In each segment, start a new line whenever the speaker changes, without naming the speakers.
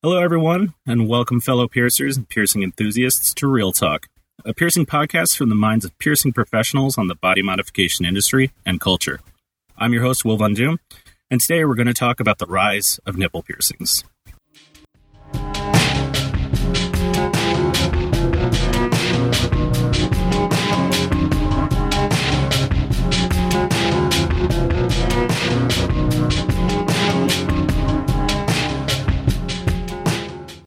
Hello, everyone, and welcome, fellow piercers and piercing enthusiasts, to Real Talk, a piercing podcast from the minds of piercing professionals on the body modification industry and culture. I'm your host, Will Von Doom, and today we're going to talk about the rise of nipple piercings.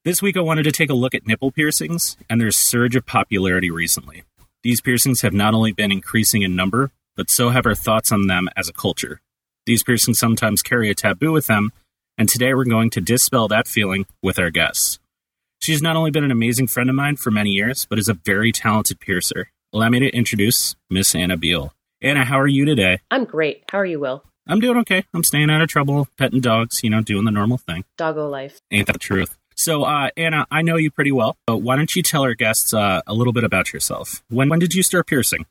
This week, I wanted to take a look at nipple piercings and their surge of popularity recently. These piercings have not only been increasing in number, but so have our thoughts on them as a culture. These piercings sometimes carry a taboo with them, and today we're going to dispel that feeling with our guests. She's not only been an amazing friend of mine for many years, but is a very talented piercer. Allow me to introduce Miss Anna Beal. Anna, how are you today?
I'm great. How are you, Will?
I'm doing okay. I'm staying out of trouble, petting dogs, you know, doing the normal thing.
Doggo life.
Ain't that the truth? So, uh, Anna, I know you pretty well, but why don't you tell our guests uh, a little bit about yourself? When when did you start piercing?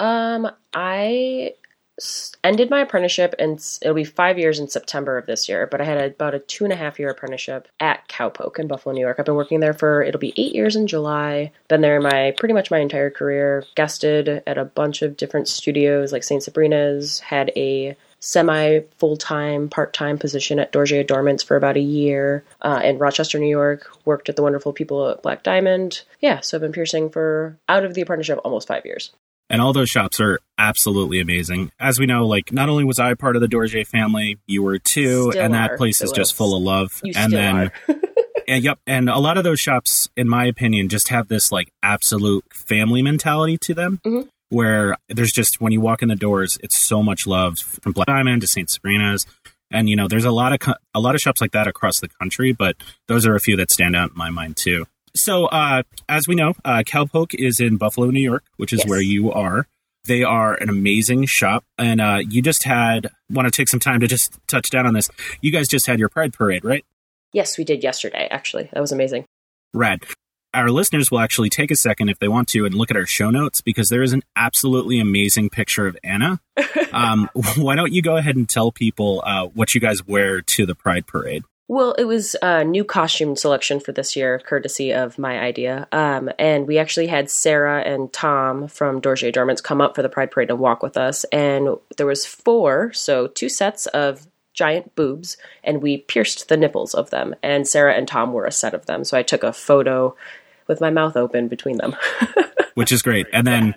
Um, I ended my apprenticeship, and it'll be five years in September of this year. But I had about a two and a half year apprenticeship at Cowpoke in Buffalo, New York. I've been working there for it'll be eight years in July. Been there my pretty much my entire career. Guested at a bunch of different studios like Saint Sabrina's. Had a semi full time, part time position at Dorje Dormants for about a year uh, in Rochester, New York. Worked at the wonderful people at Black Diamond. Yeah, so I've been piercing for out of the apprenticeship almost five years.
And all those shops are absolutely amazing. As we know, like not only was I part of the Dorje family, you were too,
Still
and that
are,
place is just full of love.
You
and
still
then and yep, and a lot of those shops, in my opinion, just have this like absolute family mentality to them.
Mhm.
Where there's just when you walk in the doors, it's so much love from Black Diamond to Saint Sabrina's, and you know there's a lot of a lot of shops like that across the country, but those are a few that stand out in my mind too. So, uh, as we know, uh, Cowpoke is in Buffalo, New York, which is
Yes.
where you are. They are an amazing shop, and uh, you just had want to take some time to just touch down on this. You guys just had your Pride Parade, right?
yes, we did yesterday. Actually, that was amazing.
Rad. Our listeners will actually take a second if they want to and look at our show notes because there is an absolutely amazing picture of Anna. Um, why don't you go ahead and tell people uh, what you guys wear to the Pride Parade?
Well, it was a new costume selection for this year, courtesy of my idea. Um, and we actually had Sarah and Tom from Dorje Dormants come up for the Pride Parade and walk with us. And there was four, so two sets of giant boobs, and we pierced the nipples of them. And Sarah and Tom were a set of them. So I took a photo with my mouth open between them.
Which is great. And then,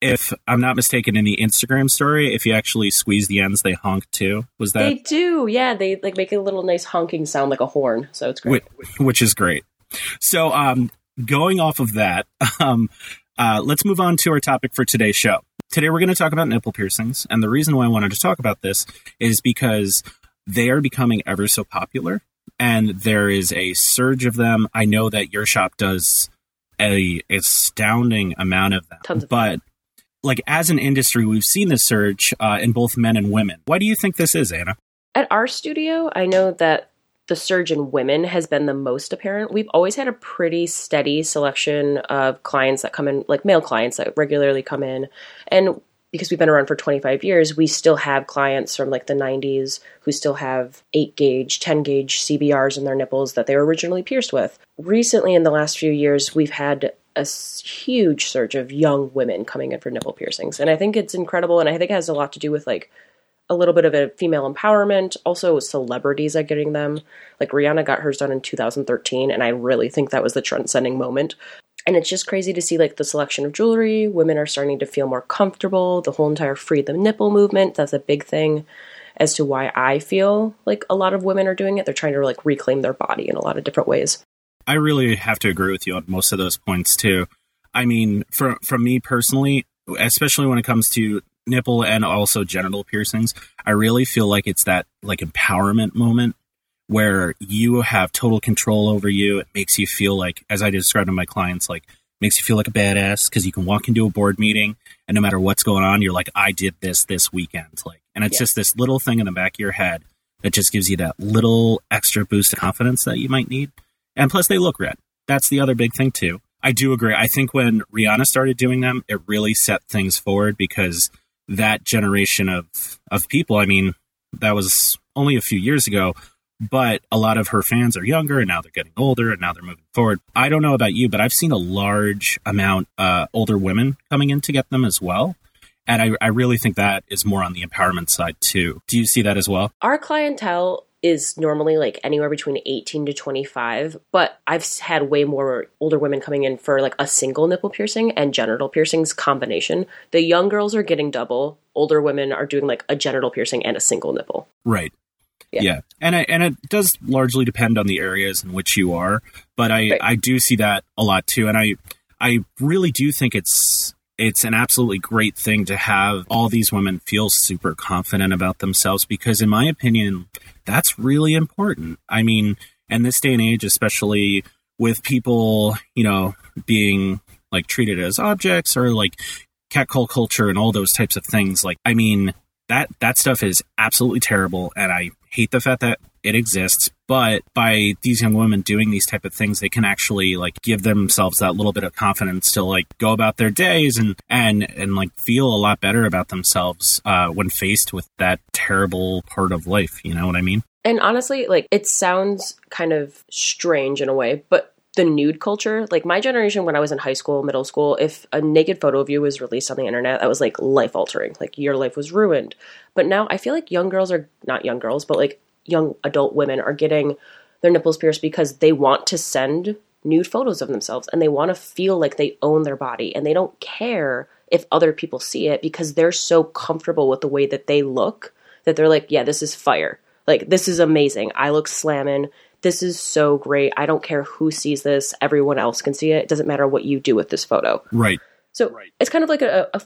if I'm not mistaken, in the Instagram story, if you actually squeeze the ends, they honk too. Was that
they do, yeah. They like make a little nice honking sound like a horn. So it's great.
which, which is great. So, um, going off of that, um, uh, let's move on to our topic for today's show. Today, we're going to talk about nipple piercings, and the reason why I wanted to talk about this is because they are becoming ever so popular, and there is a surge of them. I know that your shop does a astounding amount of them,
Tons of
but like as an industry, we've seen this surge uh, in both men and women. Why do you think this is, Anna?
At our studio, I know that the surge in women has been the most apparent. We've always had a pretty steady selection of clients that come in, like male clients that regularly come in. And because we've been around for 25 years, we still have clients from like the 90s who still have 8 gauge, 10 gauge CBRs in their nipples that they were originally pierced with. Recently, in the last few years, we've had a huge surge of young women coming in for nipple piercings. And I think it's incredible. And I think it has a lot to do with like a little bit of a female empowerment. Also, celebrities are getting them. Like Rihanna got hers done in 2013, and I really think that was the trend-setting moment. And it's just crazy to see like the selection of jewelry. Women are starting to feel more comfortable. The whole entire free the nipple movement. That's a big thing as to why I feel like a lot of women are doing it. They're trying to like reclaim their body in a lot of different ways.
I really have to agree with you on most of those points too. I mean, for from me personally, especially when it comes to nipple and also genital piercings, I really feel like it's that like empowerment moment where you have total control over you. It makes you feel like, as I described to my clients, like makes you feel like a badass because you can walk into a board meeting and no matter what's going on, you're like, I did this this weekend. Like, and it's
Yeah.
just this little thing in the back of your head that just gives you that little extra boost of confidence that you might need. And plus, they look red. That's the other big thing too. I do agree. I think when Rihanna started doing them, it really set things forward because that generation of of people. I mean, that was only a few years ago, but a lot of her fans are younger and now they're getting older and now they're moving forward. I don't know about you, but I've seen a large amount uh, older women coming in to get them as well. And I, I really think that is more on the empowerment side too. Do you see that as well?
Our clientele is normally like anywhere between 18 to 25, but I've had way more older women coming in for like a single nipple piercing and genital piercings combination. The young girls are getting double, older women are doing like a genital piercing and a single nipple.
Right. Yeah. yeah. And I, and it does largely depend on the areas in which you are, but I right. I do see that a lot too and I I really do think it's it's an absolutely great thing to have all these women feel super confident about themselves because in my opinion that's really important. I mean, in this day and age, especially with people, you know, being like treated as objects or like catcall culture and all those types of things, like, I mean, that that stuff is absolutely terrible and i hate the fact that it exists but by these young women doing these type of things they can actually like give themselves that little bit of confidence to like go about their days and and and like feel a lot better about themselves uh, when faced with that terrible part of life you know what i mean?
And honestly like it sounds kind of strange in a way but the nude culture. Like my generation, when I was in high school, middle school, if a naked photo of you was released on the internet, that was like life altering. Like your life was ruined. But now I feel like young girls are not young girls, but like young adult women are getting their nipples pierced because they want to send nude photos of themselves and they want to feel like they own their body and they don't care if other people see it because they're so comfortable with the way that they look that they're like, yeah, this is fire. Like this is amazing. I look slamming this is so great. I don't care who sees this. Everyone else can see it. It doesn't matter what you do with this photo.
Right.
So
right.
it's kind of like a, a,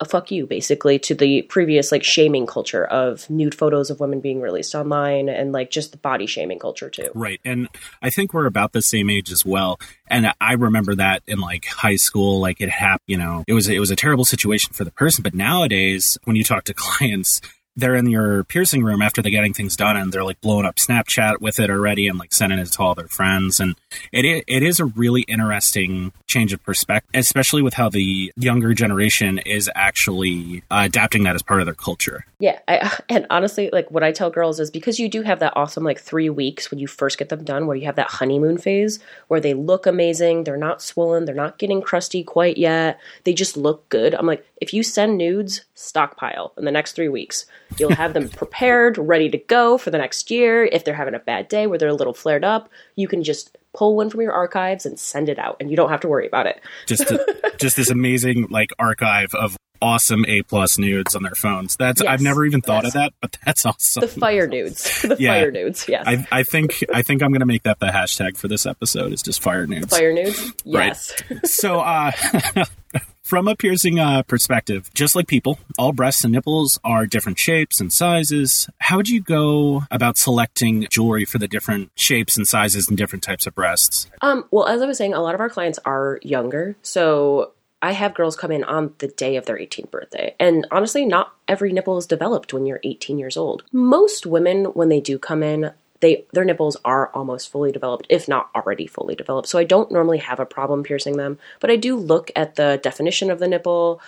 a fuck you, basically, to the previous like shaming culture of nude photos of women being released online and like just the body shaming culture too.
Right. And I think we're about the same age as well. And I remember that in like high school, like it happened, you know, it was, it was a terrible situation for the person. But nowadays, when you talk to clients, they're in your piercing room after they're getting things done and they're like blowing up Snapchat with it already and like sending it to all their friends. And it, it is a really interesting change of perspective, especially with how the younger generation is actually uh, adapting that as part of their culture.
Yeah. I, and honestly, like what I tell girls is because you do have that awesome like three weeks when you first get them done where you have that honeymoon phase where they look amazing. They're not swollen. They're not getting crusty quite yet. They just look good. I'm like, if you send nudes, stockpile in the next three weeks. You'll have them prepared, ready to go for the next year. If they're having a bad day where they're a little flared up, you can just pull one from your archives and send it out, and you don't have to worry about it.
Just, just this amazing like archive of awesome A plus nudes on their phones. That's yes. I've never even thought of that, but that's awesome.
The fire nudes, the yeah. fire nudes. Yes,
I, I, think I think I'm going to make that the hashtag for this episode. Is just fire nudes.
Fire nudes. Yes.
Right. so, uh, from a piercing uh, perspective, just like people, all breasts and nipples are different shapes and sizes. How would you go about selecting jewelry for the different shapes and sizes and different types of breasts?
Um, well, as I was saying, a lot of our clients are younger. So I have girls come in on the day of their 18th birthday. And honestly, not every nipple is developed when you're 18 years old. Most women, when they do come in, they their nipples are almost fully developed, if not already fully developed. So I don't normally have a problem piercing them, but I do look at the definition of the nipple.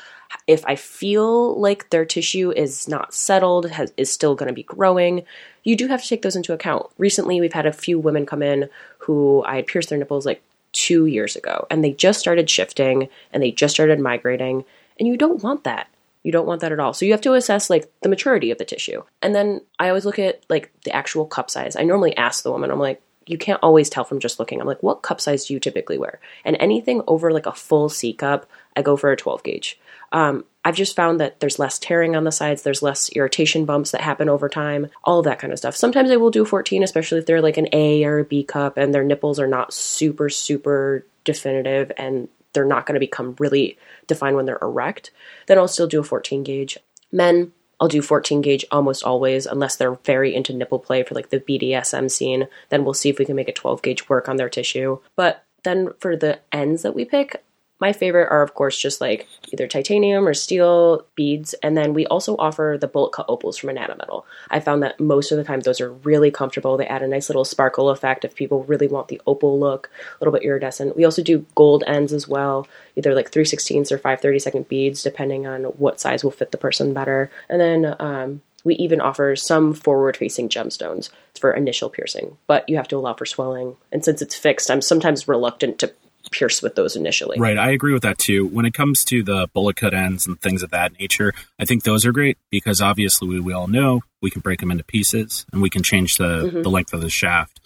If I feel like their tissue is not settled, has, is still going to be growing, you do have to take those into account. Recently, we've had a few women come in who I had pierced their nipples like two years ago, and they just started shifting and they just started migrating, and you don't want that. You don't want that at all. So you have to assess like the maturity of the tissue. And then I always look at like the actual cup size. I normally ask the woman, I'm like, you can't always tell from just looking. I'm like, what cup size do you typically wear? And anything over like a full C cup, I go for a 12 gauge. Um, I've just found that there's less tearing on the sides, there's less irritation bumps that happen over time, all of that kind of stuff. Sometimes I will do 14, especially if they're like an A or a B cup and their nipples are not super, super definitive and they're not going to become really defined when they're erect, then I'll still do a 14 gauge. Men, I'll do 14 gauge almost always, unless they're very into nipple play for like the BDSM scene. Then we'll see if we can make a 12 gauge work on their tissue. But then for the ends that we pick, my favorite are, of course, just like either titanium or steel beads. And then we also offer the bullet cut opals from Anatometal. I found that most of the time those are really comfortable. They add a nice little sparkle effect if people really want the opal look, a little bit iridescent. We also do gold ends as well, either like 3 16ths or 532nd beads, depending on what size will fit the person better. And then um, We even offer some forward facing gemstones for initial piercing, but you have to allow for swelling. And since it's fixed, I'm sometimes reluctant to pierce with those initially.
Right. I agree with that too. When it comes to the bullet cut ends and things of that nature, I think those are great because obviously we, we all know we can break them into pieces and we can change the, mm-hmm. the length of the shaft.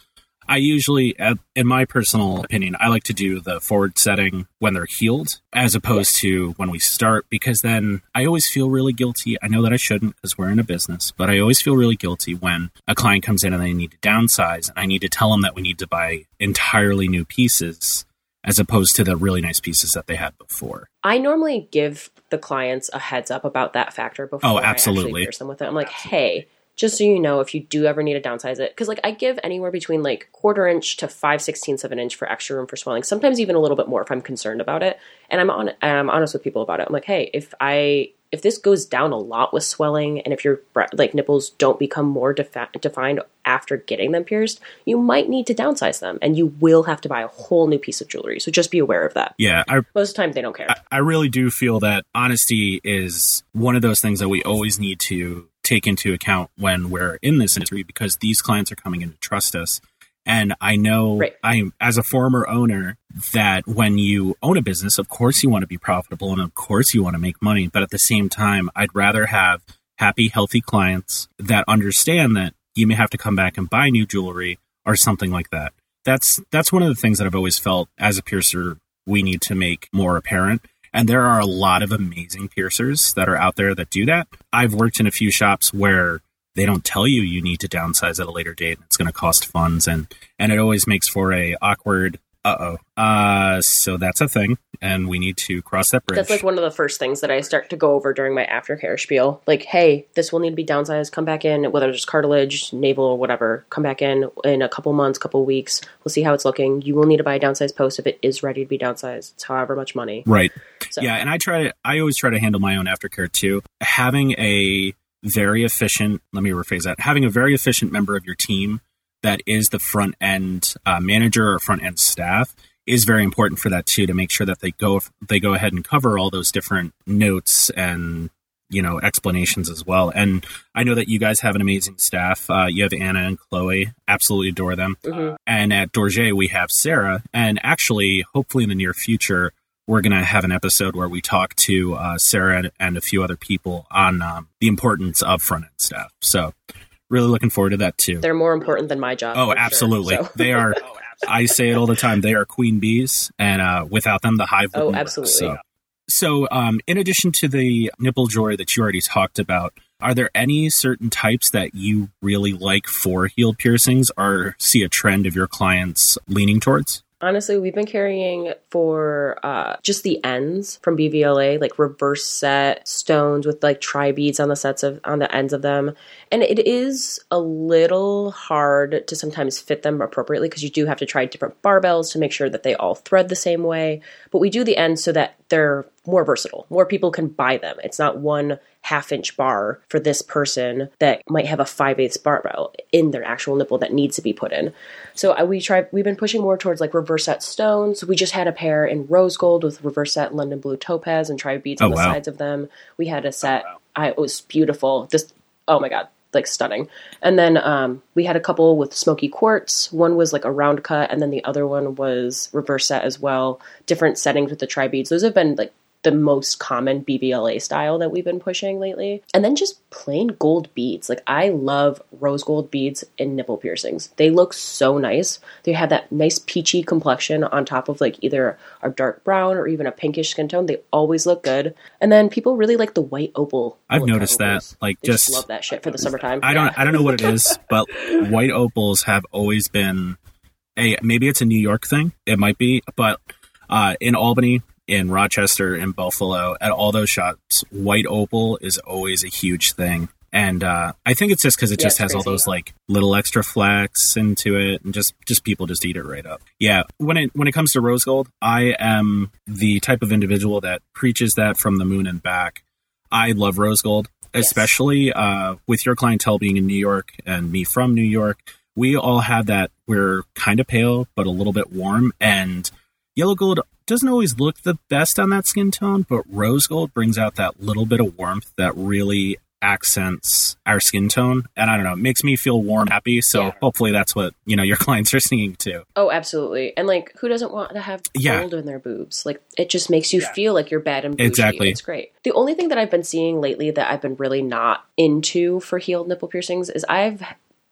I usually, in my personal opinion, I like to do the forward setting when they're healed as opposed to when we start because then I always feel really guilty. I know that I shouldn't because we're in a business, but I always feel really guilty when a client comes in and they need to downsize and I need to tell them that we need to buy entirely new pieces as opposed to the really nice pieces that they had before.
I normally give the clients a heads up about that factor before
oh, absolutely. I actually
them with it. I'm like, hey, just so you know if you do ever need to downsize it because like i give anywhere between like quarter inch to five sixteenths of an inch for extra room for swelling sometimes even a little bit more if i'm concerned about it and i'm on i'm honest with people about it i'm like hey if i if this goes down a lot with swelling and if your like nipples don't become more defi- defined after getting them pierced you might need to downsize them and you will have to buy a whole new piece of jewelry. So just be aware of that.
Yeah I,
most of the time they don't care.
I, I really do feel that honesty is one of those things that we always need to take into account when we're in this industry because these clients are coming in to trust us. And I know right. I as a former owner that when you own a business, of course you want to be profitable and of course you want to make money. But at the same time, I'd rather have happy, healthy clients that understand that you may have to come back and buy new jewelry or something like that. That's that's one of the things that I've always felt as a piercer we need to make more apparent and there are a lot of amazing piercers that are out there that do that. I've worked in a few shops where they don't tell you you need to downsize at a later date. It's going to cost funds, and and it always makes for a awkward uh-oh. Uh so that's a thing and we need to cross that bridge.
That's like one of the first things that I start to go over during my aftercare spiel. Like, hey, this will need to be downsized, come back in, whether it's cartilage, navel, or whatever, come back in in a couple months, couple weeks. We'll see how it's looking. You will need to buy a downsized post if it is ready to be downsized. It's however much money.
Right. So. Yeah, and I try to I always try to handle my own aftercare too. Having a very efficient, let me rephrase that, having a very efficient member of your team that is the front end uh, manager or front end staff is very important for that too to make sure that they go they go ahead and cover all those different notes and you know explanations as well. And i know that you guys have an amazing staff. Uh, you have anna and chloe. Absolutely adore them. Mm-hmm. and at dorje we have sarah. And actually hopefully in the near future we're going to have an episode where we talk to uh, sarah and a few other people on um, the importance of front end staff so really looking forward to that too.
They're more important than my job.
Oh, absolutely. Sure, so. they are. I say it all the time. They are queen bees, and uh, without them, the hive.
Oh, absolutely.
Work, so, so um, in addition to the nipple jewelry that you already talked about, are there any certain types that you really like for heel piercings, or see a trend of your clients leaning towards?
Honestly, we've been carrying for uh, just the ends from BVLA, like reverse set stones with like tri beads on the sets of on the ends of them, and it is a little hard to sometimes fit them appropriately because you do have to try different barbells to make sure that they all thread the same way. But we do the ends so that they're more versatile. More people can buy them. It's not one half inch bar for this person that might have a 5 eighths barbell in their actual nipple that needs to be put in. So uh, we try we've been pushing more towards like reverse set stones. We just had a pair in rose gold with reverse set London blue topaz and tri beads oh, on the wow. sides of them. We had a set. Oh, wow. I, it was beautiful. This oh my god, like stunning. And then um, we had a couple with smoky quartz. One was like a round cut, and then the other one was reverse set as well. Different settings with the tri beads. Those have been like the most common BVLA style that we've been pushing lately. And then just plain gold beads. Like I love rose gold beads in nipple piercings. They look so nice. They have that nice peachy complexion on top of like either a dark brown or even a pinkish skin tone. They always look good. And then people really like the white opal.
I've noticed that. Like just, just
love that shit for the summertime.
I don't yeah. I don't know what it is, but white opals have always been a maybe it's a New York thing. It might be, but uh, in Albany, in Rochester, and Buffalo, at all those shops, white opal is always a huge thing. And uh, I think it's just because it yeah, just has all those like little extra flecks into it, and just just people just eat it right up. Yeah, when it when it comes to rose gold, I am the type of individual that preaches that from the moon and back. I love rose gold, especially uh, with your clientele being in New York and me from New York. We all have that. We're kind of pale, but a little bit warm, and yellow gold doesn't always look the best on that skin tone, but rose gold brings out that little bit of warmth that really accents our skin tone. And I don't know, it makes me feel warm, happy. So yeah. hopefully that's what, you know, your clients are singing too.
Oh, absolutely. And like, who doesn't want to have yeah. gold in their boobs? Like, it just makes you yeah. feel like you're bad and bougie. Exactly. It's great. The only thing that I've been seeing lately that I've been really not into for healed nipple piercings is I've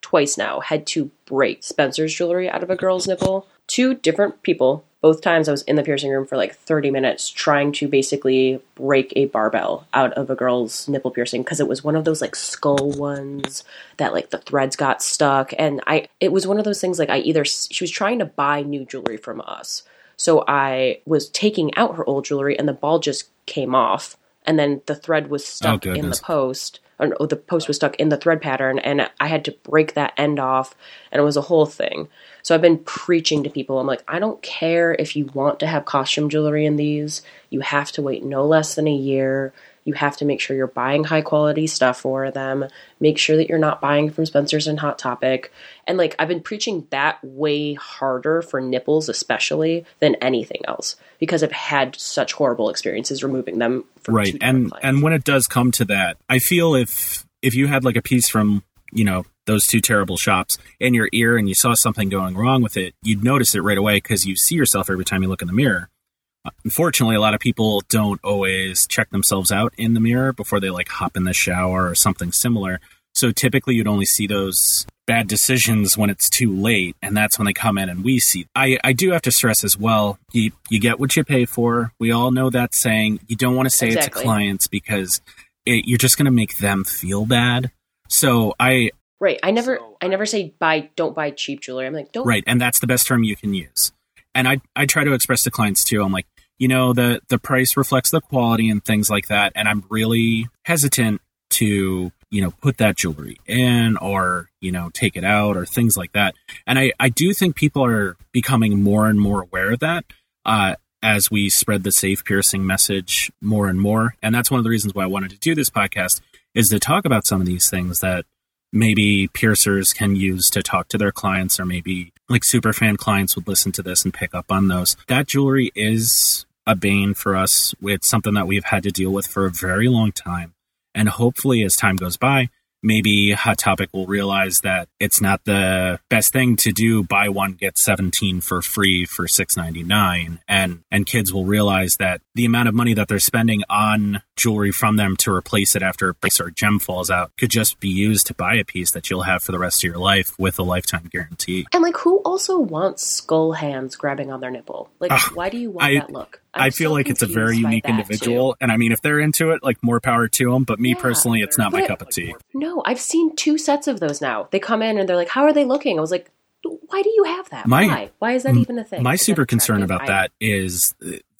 twice now had to break Spencer's jewelry out of a girl's nipple. Two different people both times I was in the piercing room for like 30 minutes trying to basically break a barbell out of a girl's nipple piercing because it was one of those like skull ones that like the threads got stuck. And I it was one of those things like I either she was trying to buy new jewelry from us. So I was taking out her old jewelry and the ball just came off. And then the thread was stuck oh, in the post or the post was stuck in the thread pattern and I had to break that end off and it was a whole thing. So I've been preaching to people. I'm like, I don't care if you want to have costume jewelry in these. You have to wait no less than a year. You have to make sure you're buying high quality stuff for them. Make sure that you're not buying from Spencer's and Hot Topic. And like I've been preaching that way harder for nipples especially than anything else because I've had such horrible experiences removing them from
Right. And clients. and when it does come to that, I feel if if you had like a piece from, you know, those two terrible shops in your ear and you saw something going wrong with it, you'd notice it right away because you see yourself every time you look in the mirror. Unfortunately, a lot of people don't always check themselves out in the mirror before they like hop in the shower or something similar. So typically, you'd only see those bad decisions when it's too late, and that's when they come in and we see. I, I do have to stress as well. You you get what you pay for. We all know that saying. You don't want to say exactly. it to clients because it, you're just going to make them feel bad. So I
Right. I never so I never say buy don't buy cheap jewelry. I'm like, don't
Right, and that's the best term you can use. And I I try to express to clients too. I'm like, you know, the the price reflects the quality and things like that. And I'm really hesitant to, you know, put that jewelry in or, you know, take it out or things like that. And I, I do think people are becoming more and more aware of that. Uh, as we spread the safe piercing message more and more. And that's one of the reasons why I wanted to do this podcast is to talk about some of these things that maybe piercers can use to talk to their clients or maybe like super fan clients would listen to this and pick up on those. That jewelry is a bane for us. It's something that we've had to deal with for a very long time. And hopefully as time goes by, maybe Hot Topic will realize that it's not the best thing to do buy one get 17 for free for 6.99 and and kids will realize that the amount of money that they're spending on jewelry from them to replace it after a piece or gem falls out could just be used to buy a piece that you'll have for the rest of your life with a lifetime guarantee.
And like who also wants skull hands grabbing on their nipple? Like uh, why do you want I, that look?
I'm i feel so like it's a very unique individual, too. and I mean, if they're into it, like more power to them. But me yeah, personally, it's not my cup of tea.
No, I've seen two sets of those now. They come in and they're like, "How are they looking?" I was like, "Why do you have that? My, Why? Why is that even a thing?"
My is super concern about I, that is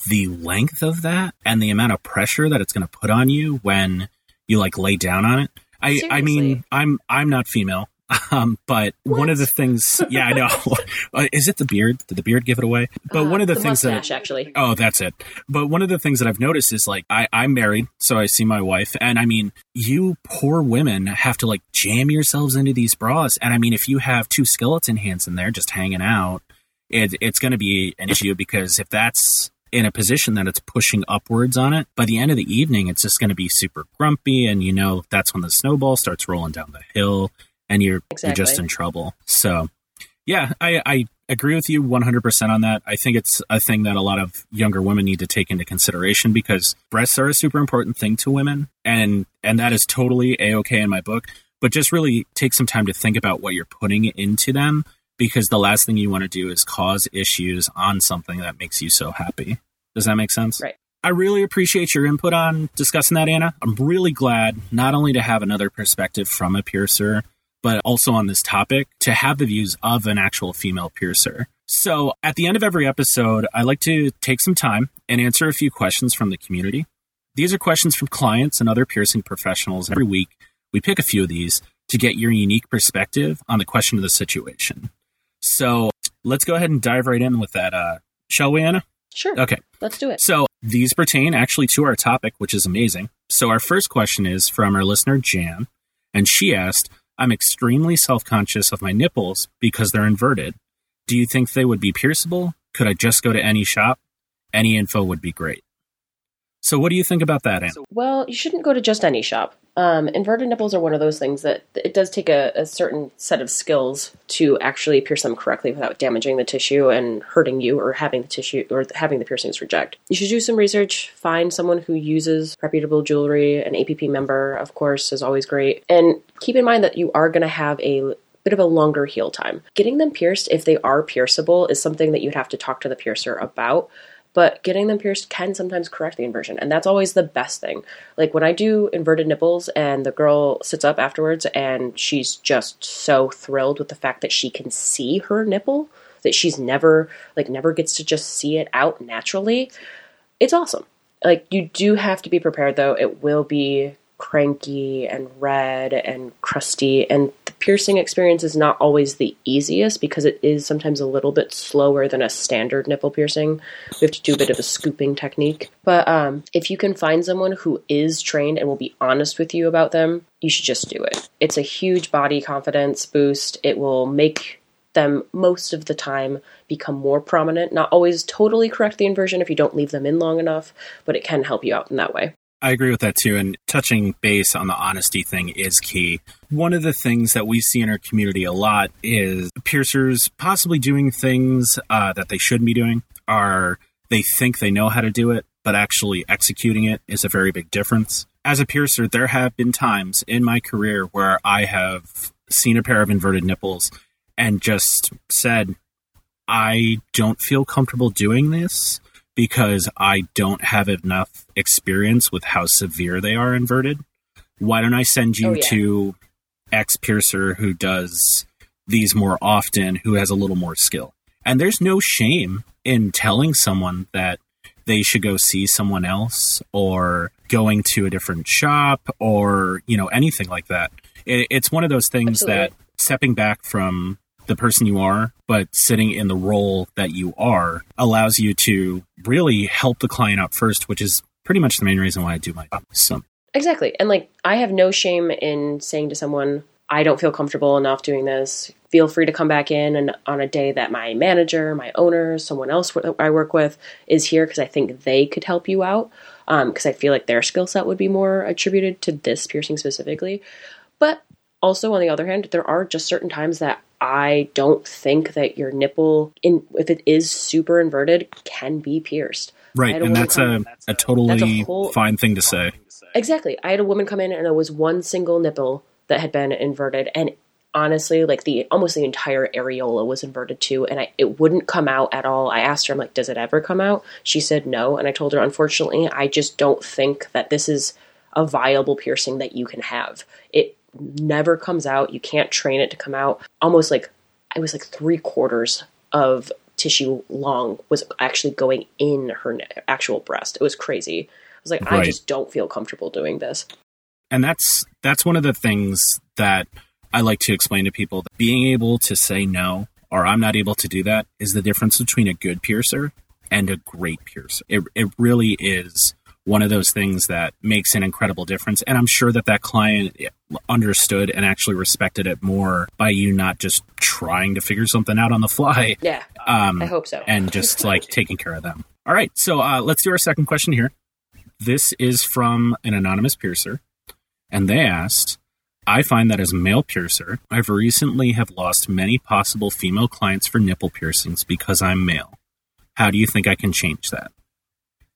the length of that and the amount of pressure that it's going to put on you when you like lay down on it. I, Seriously. I mean, I'm I'm not female. Um, but what? one of the things, yeah, I know. uh, is it the beard? Did the beard give it away? But uh, one of the, the things
mustache,
that
actually,
oh, that's it. But one of the things that I've noticed is like I, I'm married, so I see my wife, and I mean, you poor women have to like jam yourselves into these bras, and I mean, if you have two skeleton hands in there just hanging out, it, it's going to be an issue because if that's in a position that it's pushing upwards on it, by the end of the evening, it's just going to be super grumpy. And you know, that's when the snowball starts rolling down the hill and you're, exactly. you're just in trouble. So, yeah, I, I agree with you 100% on that. I think it's a thing that a lot of younger women need to take into consideration because breasts are a super important thing to women and and that is totally a-okay in my book, but just really take some time to think about what you're putting into them because the last thing you want to do is cause issues on something that makes you so happy. Does that make sense?
Right.
I really appreciate your input on discussing that, Anna. I'm really glad not only to have another perspective from a piercer, but also on this topic to have the views of an actual female piercer. So at the end of every episode, I like to take some time and answer a few questions from the community. These are questions from clients and other piercing professionals every week. We pick a few of these to get your unique perspective on the question of the situation. So let's go ahead and dive right in with that. Uh, shall we, Anna?
Sure.
Okay.
Let's do it.
So these pertain actually to our topic, which is amazing. So our first question is from our listener, Jan, and she asked, I'm extremely self conscious of my nipples because they're inverted. Do you think they would be pierceable? Could I just go to any shop? Any info would be great. So, what do you think about that, Anne?
Well, you shouldn't go to just any shop. Um, inverted nipples are one of those things that it does take a, a, certain set of skills to actually pierce them correctly without damaging the tissue and hurting you or having the tissue or having the piercings reject. You should do some research, find someone who uses reputable jewelry. An APP member, of course, is always great. And keep in mind that you are going to have a bit of a longer heal time. Getting them pierced, if they are pierceable, is something that you'd have to talk to the piercer about but getting them pierced can sometimes correct the inversion and that's always the best thing. Like when i do inverted nipples and the girl sits up afterwards and she's just so thrilled with the fact that she can see her nipple that she's never like never gets to just see it out naturally it's awesome. Like you do have to be prepared though. It will be cranky and red and crusty and piercing experience is not always the easiest because it is sometimes a little bit slower than a standard nipple piercing. We have to do a bit of a scooping technique. But um, if you can find someone who is trained and will be honest with you about them, you should just do it. It's a huge body confidence boost. It will make them most of the time become more prominent. Not always totally correct the inversion if you don't leave them in long enough, but it can help you out in that way.
I agree with that too. And touching base on the honesty thing is key. One of the things that we see in our community a lot is piercers possibly doing things uh, that they shouldn't be doing, are they think they know how to do it, but actually executing it is a very big difference. As a piercer, there have been times in my career where I have seen a pair of inverted nipples and just said, I don't feel comfortable doing this because I don't have enough experience with how severe they are inverted. Why don't I send you oh, yeah. to X piercer who does these more often, who has a little more skill? And there's no shame in telling someone that they should go see someone else or going to a different shop or, you know, anything like that. It, it's one of those things Absolutely. that stepping back from the person you are, but sitting in the role that you are allows you to really help the client out first, which is pretty much the main reason why I do my job. So
Exactly. And like I have no shame in saying to someone, I don't feel comfortable enough doing this. Feel free to come back in and on a day that my manager, my owner, someone else I work with is here because I think they could help you out. Because um, I feel like their skill set would be more attributed to this piercing specifically. But also, on the other hand, there are just certain times that I don't think that your nipple, in if it is super inverted, can be pierced.
Right, and that's a, a totally a whole, fine thing to say.
Exactly. I had a woman come in and it was one single nipple that had been inverted, and honestly, like the almost the entire areola was inverted too, and I, it wouldn't come out at all. I asked her, I'm like, does it ever come out? She said no, and I told her, unfortunately, I just don't think that this is a viable piercing that you can have. It never comes out. You can't train it to come out. Almost like I was like three quarters of tissue long was actually going in her actual breast. It was crazy. I was like, right. I just don't feel comfortable doing this.
And that's that's one of the things that I like to explain to people. that Being able to say no or I'm not able to do that is the difference between a good piercer and a great piercer. It it really is one of those things that makes an incredible difference. And I'm sure that that client understood and actually respected it more by you not just trying to figure something out on the fly.
Yeah. Um, I hope so.
and just like taking care of them. All right. So uh, let's do our second question here. This is from an anonymous piercer. And they asked, I find that as a male piercer, I've recently have lost many possible female clients for nipple piercings because I'm male. How do you think I can change that?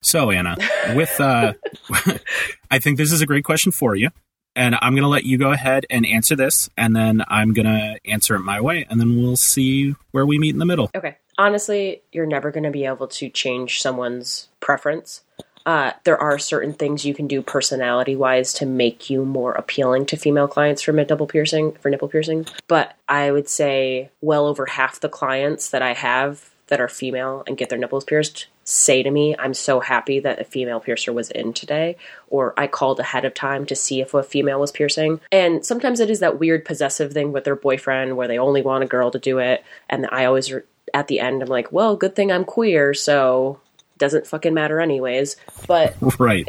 So, Anna, with uh, I think this is a great question for you, and I'm going to let you go ahead and answer this, and then I'm going to answer it my way, and then we'll see where we meet in the middle.
Okay. Honestly, you're never going to be able to change someone's preference. Uh, there are certain things you can do personality wise to make you more appealing to female clients for mid double piercing for nipple piercing. But I would say well over half the clients that I have that are female and get their nipples pierced say to me, I'm so happy that a female piercer was in today, or I called ahead of time to see if a female was piercing. And sometimes it is that weird possessive thing with their boyfriend where they only want a girl to do it. And I always, at the end, I'm like, well, good thing I'm queer, so doesn't fucking matter anyways. But
right.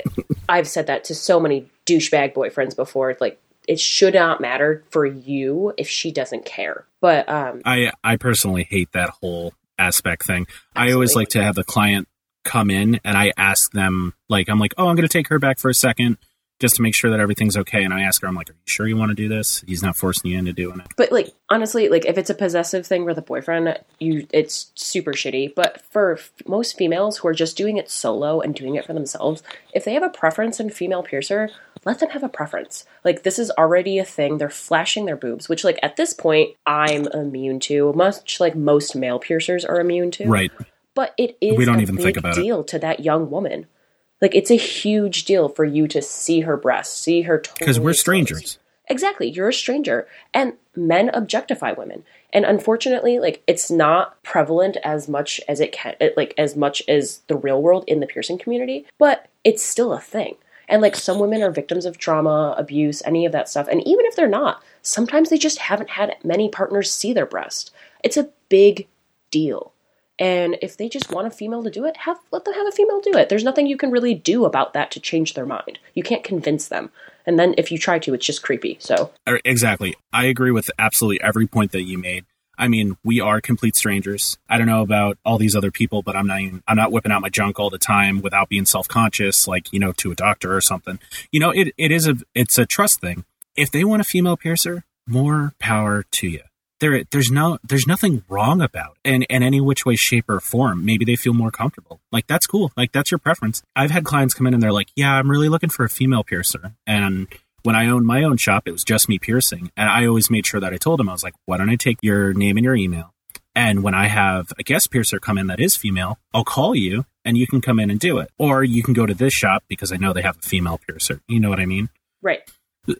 I've said that to so many douchebag boyfriends before. Like, it should not matter for you if she doesn't care. But um,
I I personally hate that whole aspect thing. Absolutely. I always like to have the client come in and I ask them, like, I'm like, oh, I'm going to take her back for a second just to make sure that everything's okay. And I ask her, I'm like, "Are you sure you want to do this? He's not forcing you into doing it."
But like honestly, like if it's a possessive thing with a boyfriend, you it's super shitty. But for f- most females who are just doing it solo and doing it for themselves, if they have a preference in female piercer, let them have a preference. Like this is already a thing. They're flashing their boobs, which like at this point I'm immune to, much like most male piercers are immune to.
Right.
But it is
We don't
a
even
big
think about it.
deal to that young woman. Like it's a huge deal for you to see her breasts, see her
Because we're strangers.
Exactly. You're a stranger. And men objectify women. And unfortunately, like it's not prevalent as much as it can it, like as much as the real world in the piercing community, but it's still a thing. And like some women are victims of trauma, abuse, any of that stuff. And even if they're not, sometimes they just haven't had many partners see their breast. It's a big deal. And if they just want a female to do it, have let them have a female do it. There's nothing you can really do about that to change their mind. You can't convince them. And then if you try to, it's just creepy. So
Er, Exactly. I agree with absolutely every point that you made. I mean, we are complete strangers. I don't know about all these other people, but I'm not even, I'm not whipping out my junk all the time without being self-conscious, like, you know, to a doctor or something. You know, it, it is a, it's a trust thing. If they want a female piercer, more power to you. There, there's no, there's nothing wrong about it in, in any which way, shape, or form. Maybe they feel more comfortable. Like that's cool. Like that's your preference. I've had clients come in and they're like, "Yeah, I'm really looking for a female piercer," and when I owned my own shop, it was just me piercing. And I always made sure that I told them, I was like, why don't I take your name and your email? And when I have a guest piercer come in that is female, I'll call you and you can come in and do it. Or you can go to this shop because I know they have a female piercer. You know what I mean?
right.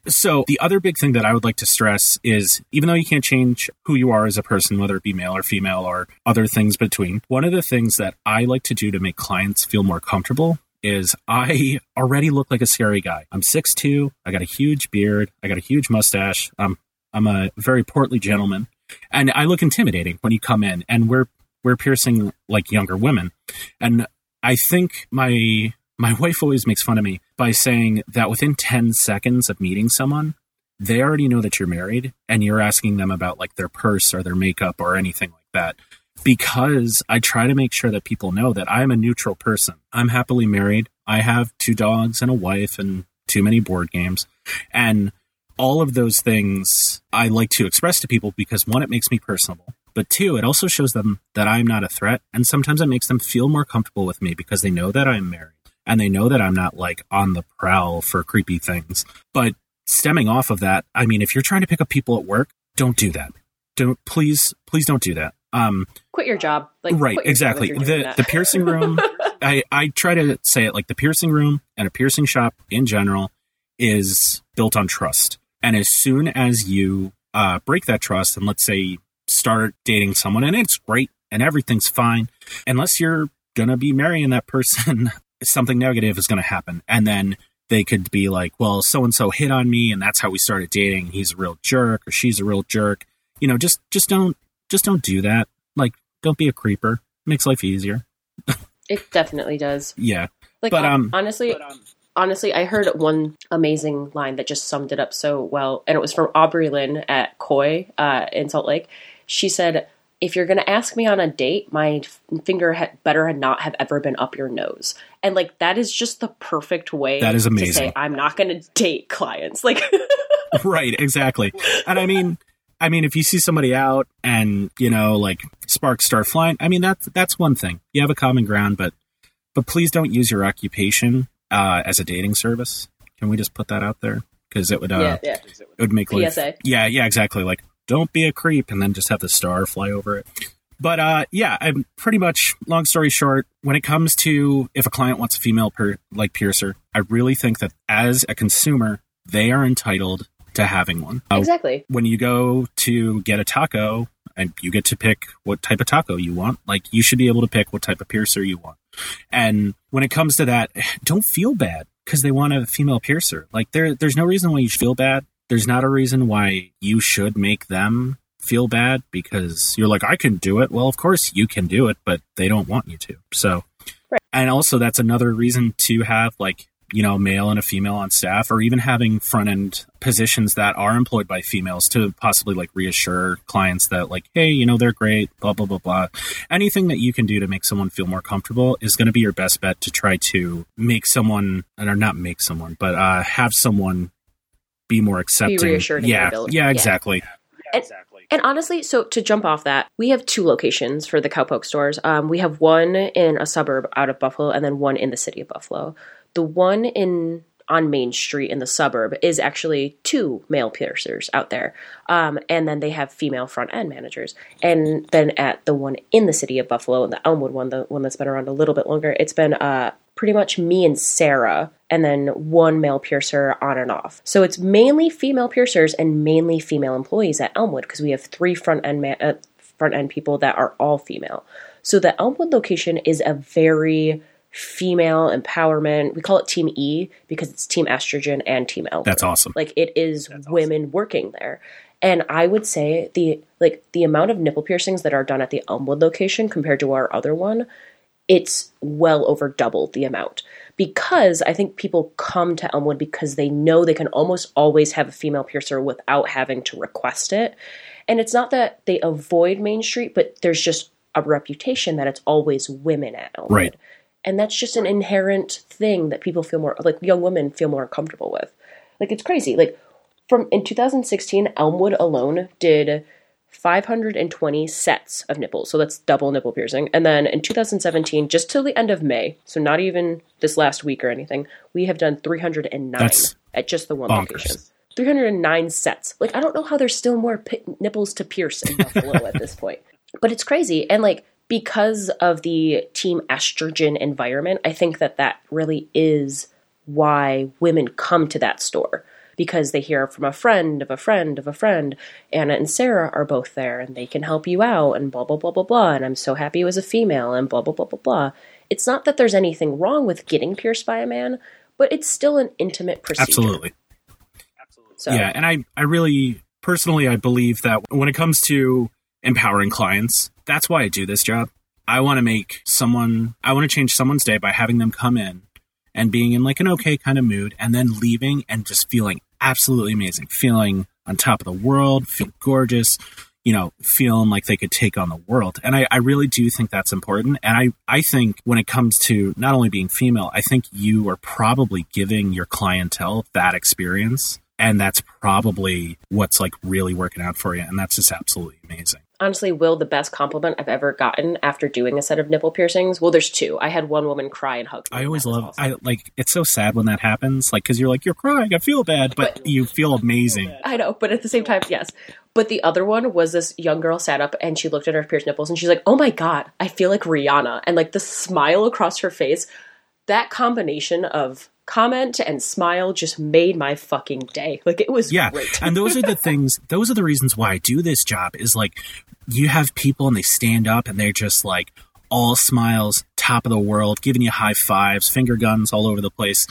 So the other big thing that I would like to stress is even though you can't change who you are as a person, whether it be male or female or other things between, one of the things that I like to do to make clients feel more comfortable is I already look like a scary guy. I'm 6'2, I got a huge beard, I got a huge mustache. I'm I'm a very portly gentleman. And I look intimidating when you come in and we're we're piercing like younger women. And I think my my wife always makes fun of me by saying that within 10 seconds of meeting someone, they already know that you're married and you're asking them about like their purse or their makeup or anything like that. Because I try to make sure that people know that I'm a neutral person. I'm happily married. I have two dogs and a wife and too many board games. And all of those things I like to express to people because one, it makes me personable. But two, it also shows them that I'm not a threat. And sometimes it makes them feel more comfortable with me because they know that I'm married and they know that I'm not like on the prowl for creepy things. But stemming off of that, I mean, if you're trying to pick up people at work, don't do that. Don't please, please don't do that. Um,
Quit your job. Like
right,
job
exactly.
if
The the piercing room. I I try to say it like the piercing room and a piercing shop in general is built on trust. And as soon as you uh, break that trust, and let's say start dating someone, and it's great and everything's fine, unless you're gonna be marrying that person, something negative is gonna happen, and then they could be like, well, so and so hit on me, and that's how we started dating. He's a real jerk, or she's a real jerk. You know, just just don't just don't do that. Like, don't be a creeper. makes life easier.
it definitely does.
Yeah.
Like
But, um,
honestly, honestly, I heard one amazing line that just summed it up so well, and it was from Aubrey Lynn at Koi uh, in Salt Lake. She said, "If you're going to ask me on a date, my finger had better not have ever been up your nose." And like that is just the perfect way.
That is amazing.
To
amazing.
say I'm not going to date clients. Like,
right, exactly. And I mean, I mean, if you see somebody out and you know, like sparks start flying, I mean, that's that's one thing. You have a common ground, but but please don't use your occupation uh, as a dating service. Can we just put that out there? Because it would uh,
yeah, yeah.
it would make life.
PSA.
Yeah, yeah, exactly. Like, don't be a creep, and then just have the star fly over it. But uh, yeah, I'm pretty much. Long story short, when it comes to if a client wants a female per, like piercer, I really think that as a consumer, they are entitled to having one. Uh,
exactly.
when you go to get a taco and you get to pick what type of taco you want, like you should be able to pick what type of piercer you want. And when it comes to that, don't feel bad because they want a female piercer. Like there, there's no reason why you should feel bad. There's not a reason why you should make them feel bad because you're like, I can do it. Well, of course you can do it, but they don't want you to. So,
Right.
and also that's another reason to have like you know, male and a female on staff, or even having front end positions that are employed by females to possibly like reassure clients that, like, hey, you know, they're great, blah, blah, blah, blah. Anything that you can do to make someone feel more comfortable is going to be your best bet to try to make someone, or not make someone, but uh, have someone be more accepting.
Be reassured.
Yeah, yeah, exactly.
Yeah, exactly. And honestly, so to jump off that, we have two locations for the Cowpoke stores. Um, we have one in a suburb out of Buffalo, and then one in the city of Buffalo. The one in on Main Street in the suburb is actually two male piercers out there. Um, and then they have female front end managers. And then at the one in the city of Buffalo, the Elmwood one, the one that's been around a little bit longer, it's been uh, pretty much me and Sarah, and then one male piercer on and off. So it's mainly female piercers and mainly female employees at Elmwood because we have three front end ma- uh, front end people that are all female. So the Elmwood location is a very female empowerment. We call it Team E because it's Team Estrogen and Team Elmwood.
That's awesome.
Like it is That's women awesome. working there. And I would say the like the amount of nipple piercings that are done at the Elmwood location compared to our other one it's well over double the amount because I think people come to Elmwood because they know they can almost always have a female piercer without having to request it. And it's not that they avoid Main Street, but there's just a reputation that it's always women at Elmwood. Right. And that's just an inherent thing that people feel more like young women feel more comfortable with. Like it's crazy. Like from in 2016, Elmwood alone did 520 sets of nipples. So that's double nipple piercing. And then in 2017, just till the end of May, so not even this last week or anything, we have done 309 that's at just the one bonkers. location. 309 sets. Like, I don't know how there's still more p- nipples to pierce in Buffalo at this point. But it's crazy. And like, because of the team estrogen environment, I think that that really is why women come to that store because they hear from a friend of a friend of a friend. Anna and Sarah are both there and they can help you out and blah, blah, blah, blah, blah. And I'm so happy it was a female and blah, blah, blah, blah, blah. It's not that there's anything wrong with getting pierced by a man, but it's still an intimate procedure.
Absolutely. Absolutely. So. Yeah. And I, I really, personally, I believe that when it comes to empowering clients, that's why I do this job. I want to make someone, I want to change someone's day by having them come in and being in like an okay kind of mood and then leaving and just feeling absolutely amazing, feeling on top of the world, feel gorgeous, you know, feeling like they could take on the world. And I, I really do think that's important. And I, I think when it comes to not only being female, I think you are probably giving your clientele that experience. And that's probably what's like really working out for you. And that's just absolutely amazing
honestly, Will, the best compliment I've ever gotten after doing a set of nipple piercings. Well, there's two. I had one woman cry and hug.
Me, I always love. Awesome. I like. It's so sad when that happens. Like, because you're like, you're crying. I feel bad, but, but you feel amazing.
I know, but at the same time, yes. But the other one was this young girl sat up and she looked at her pierced nipples and she's like, "Oh my god, I feel like Rihanna," and like the smile across her face. That combination of comment and smile just made my fucking day. Like it was
yeah.
Great.
and those are the things. Those are the reasons why I do this job. Is like you have people and they stand up and they're just like all smiles, top of the world, giving you high fives, finger guns all over the place.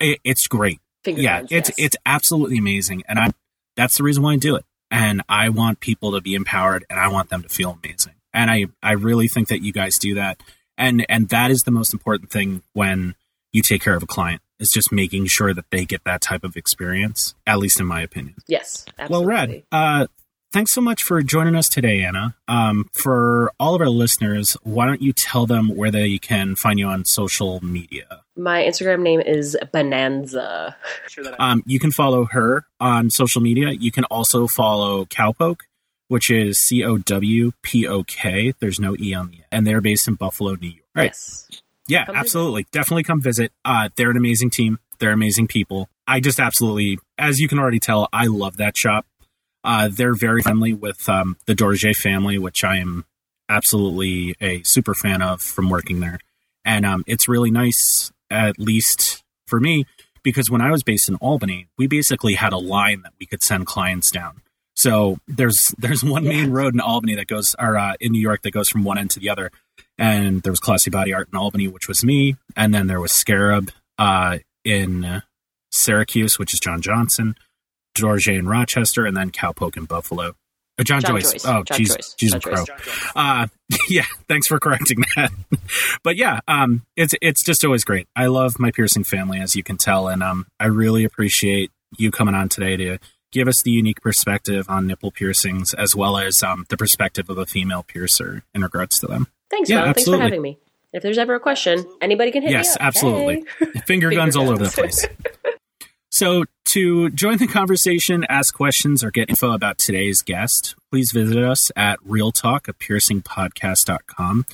It, it's great. Finger yeah, guns, it's yes. it's absolutely amazing, and I that's the reason why I do it. And I want people to be empowered, and I want them to feel amazing. And I I really think that you guys do that, and and that is the most important thing when you take care of a client is just making sure that they get that type of experience, at least in my opinion.
Yes.
Absolutely. Well, Rad, uh, thanks so much for joining us today, Anna. Um, for all of our listeners, why don't you tell them where they can find you on social media?
My Instagram name is Bonanza.
Um, you can follow her on social media. You can also follow Cowpoke, which is C O W P O K. There's no E on the end. And they're based in Buffalo, New York. Right. Yes. Yeah, come absolutely. Visit. Definitely come visit. Uh, they're an amazing team. They're amazing people. I just absolutely, as you can already tell, I love that shop. Uh, they're very friendly with um, the Dorje family, which I am absolutely a super fan of from working there. And um, it's really nice, at least for me, because when I was based in Albany, we basically had a line that we could send clients down. So there's there's one yeah. main road in Albany that goes, or uh, in New York that goes from one end to the other. And there was Classy Body Art in Albany, which was me, and then there was Scarab uh, in Syracuse, which is John Johnson. George in Rochester, and then Cowpoke in Buffalo. Oh, John,
John
Joyce.
Joyce.
Oh,
John
jeez,
Joyce.
jeez,
John
pro.
Joyce.
Uh, yeah, thanks for correcting that. but yeah, um, it's it's just always great. I love my piercing family, as you can tell, and um, I really appreciate you coming on today to give us the unique perspective on nipple piercings, as well as um, the perspective of a female piercer in regards to them.
Thanks,
Yeah,
Mel. Thanks for
absolutely.
having me. If there's ever a question, anybody can hit me
Yes, absolutely.
Hey.
Finger guns all over the place. So, to join the conversation, ask questions, or get info about today's guest, please visit us at Real Talk, a piercingpodcast.com.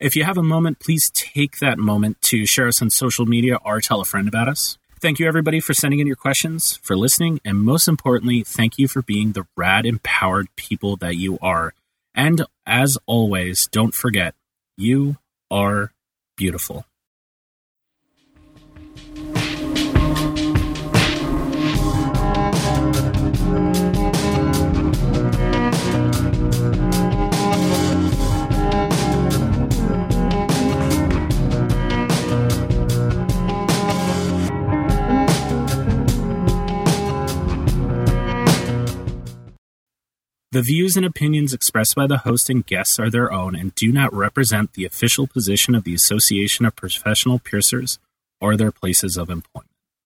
If you have a moment, please take that moment to share us on social media or tell a friend about us. Thank you, everybody, for sending in your questions, for listening, and most importantly, thank you for being the rad, empowered people that you are. And as always, don't forget, you are beautiful. The views and opinions expressed by the host and guests are their own and do not represent the official position of the Association of Professional Piercers or their places of employment.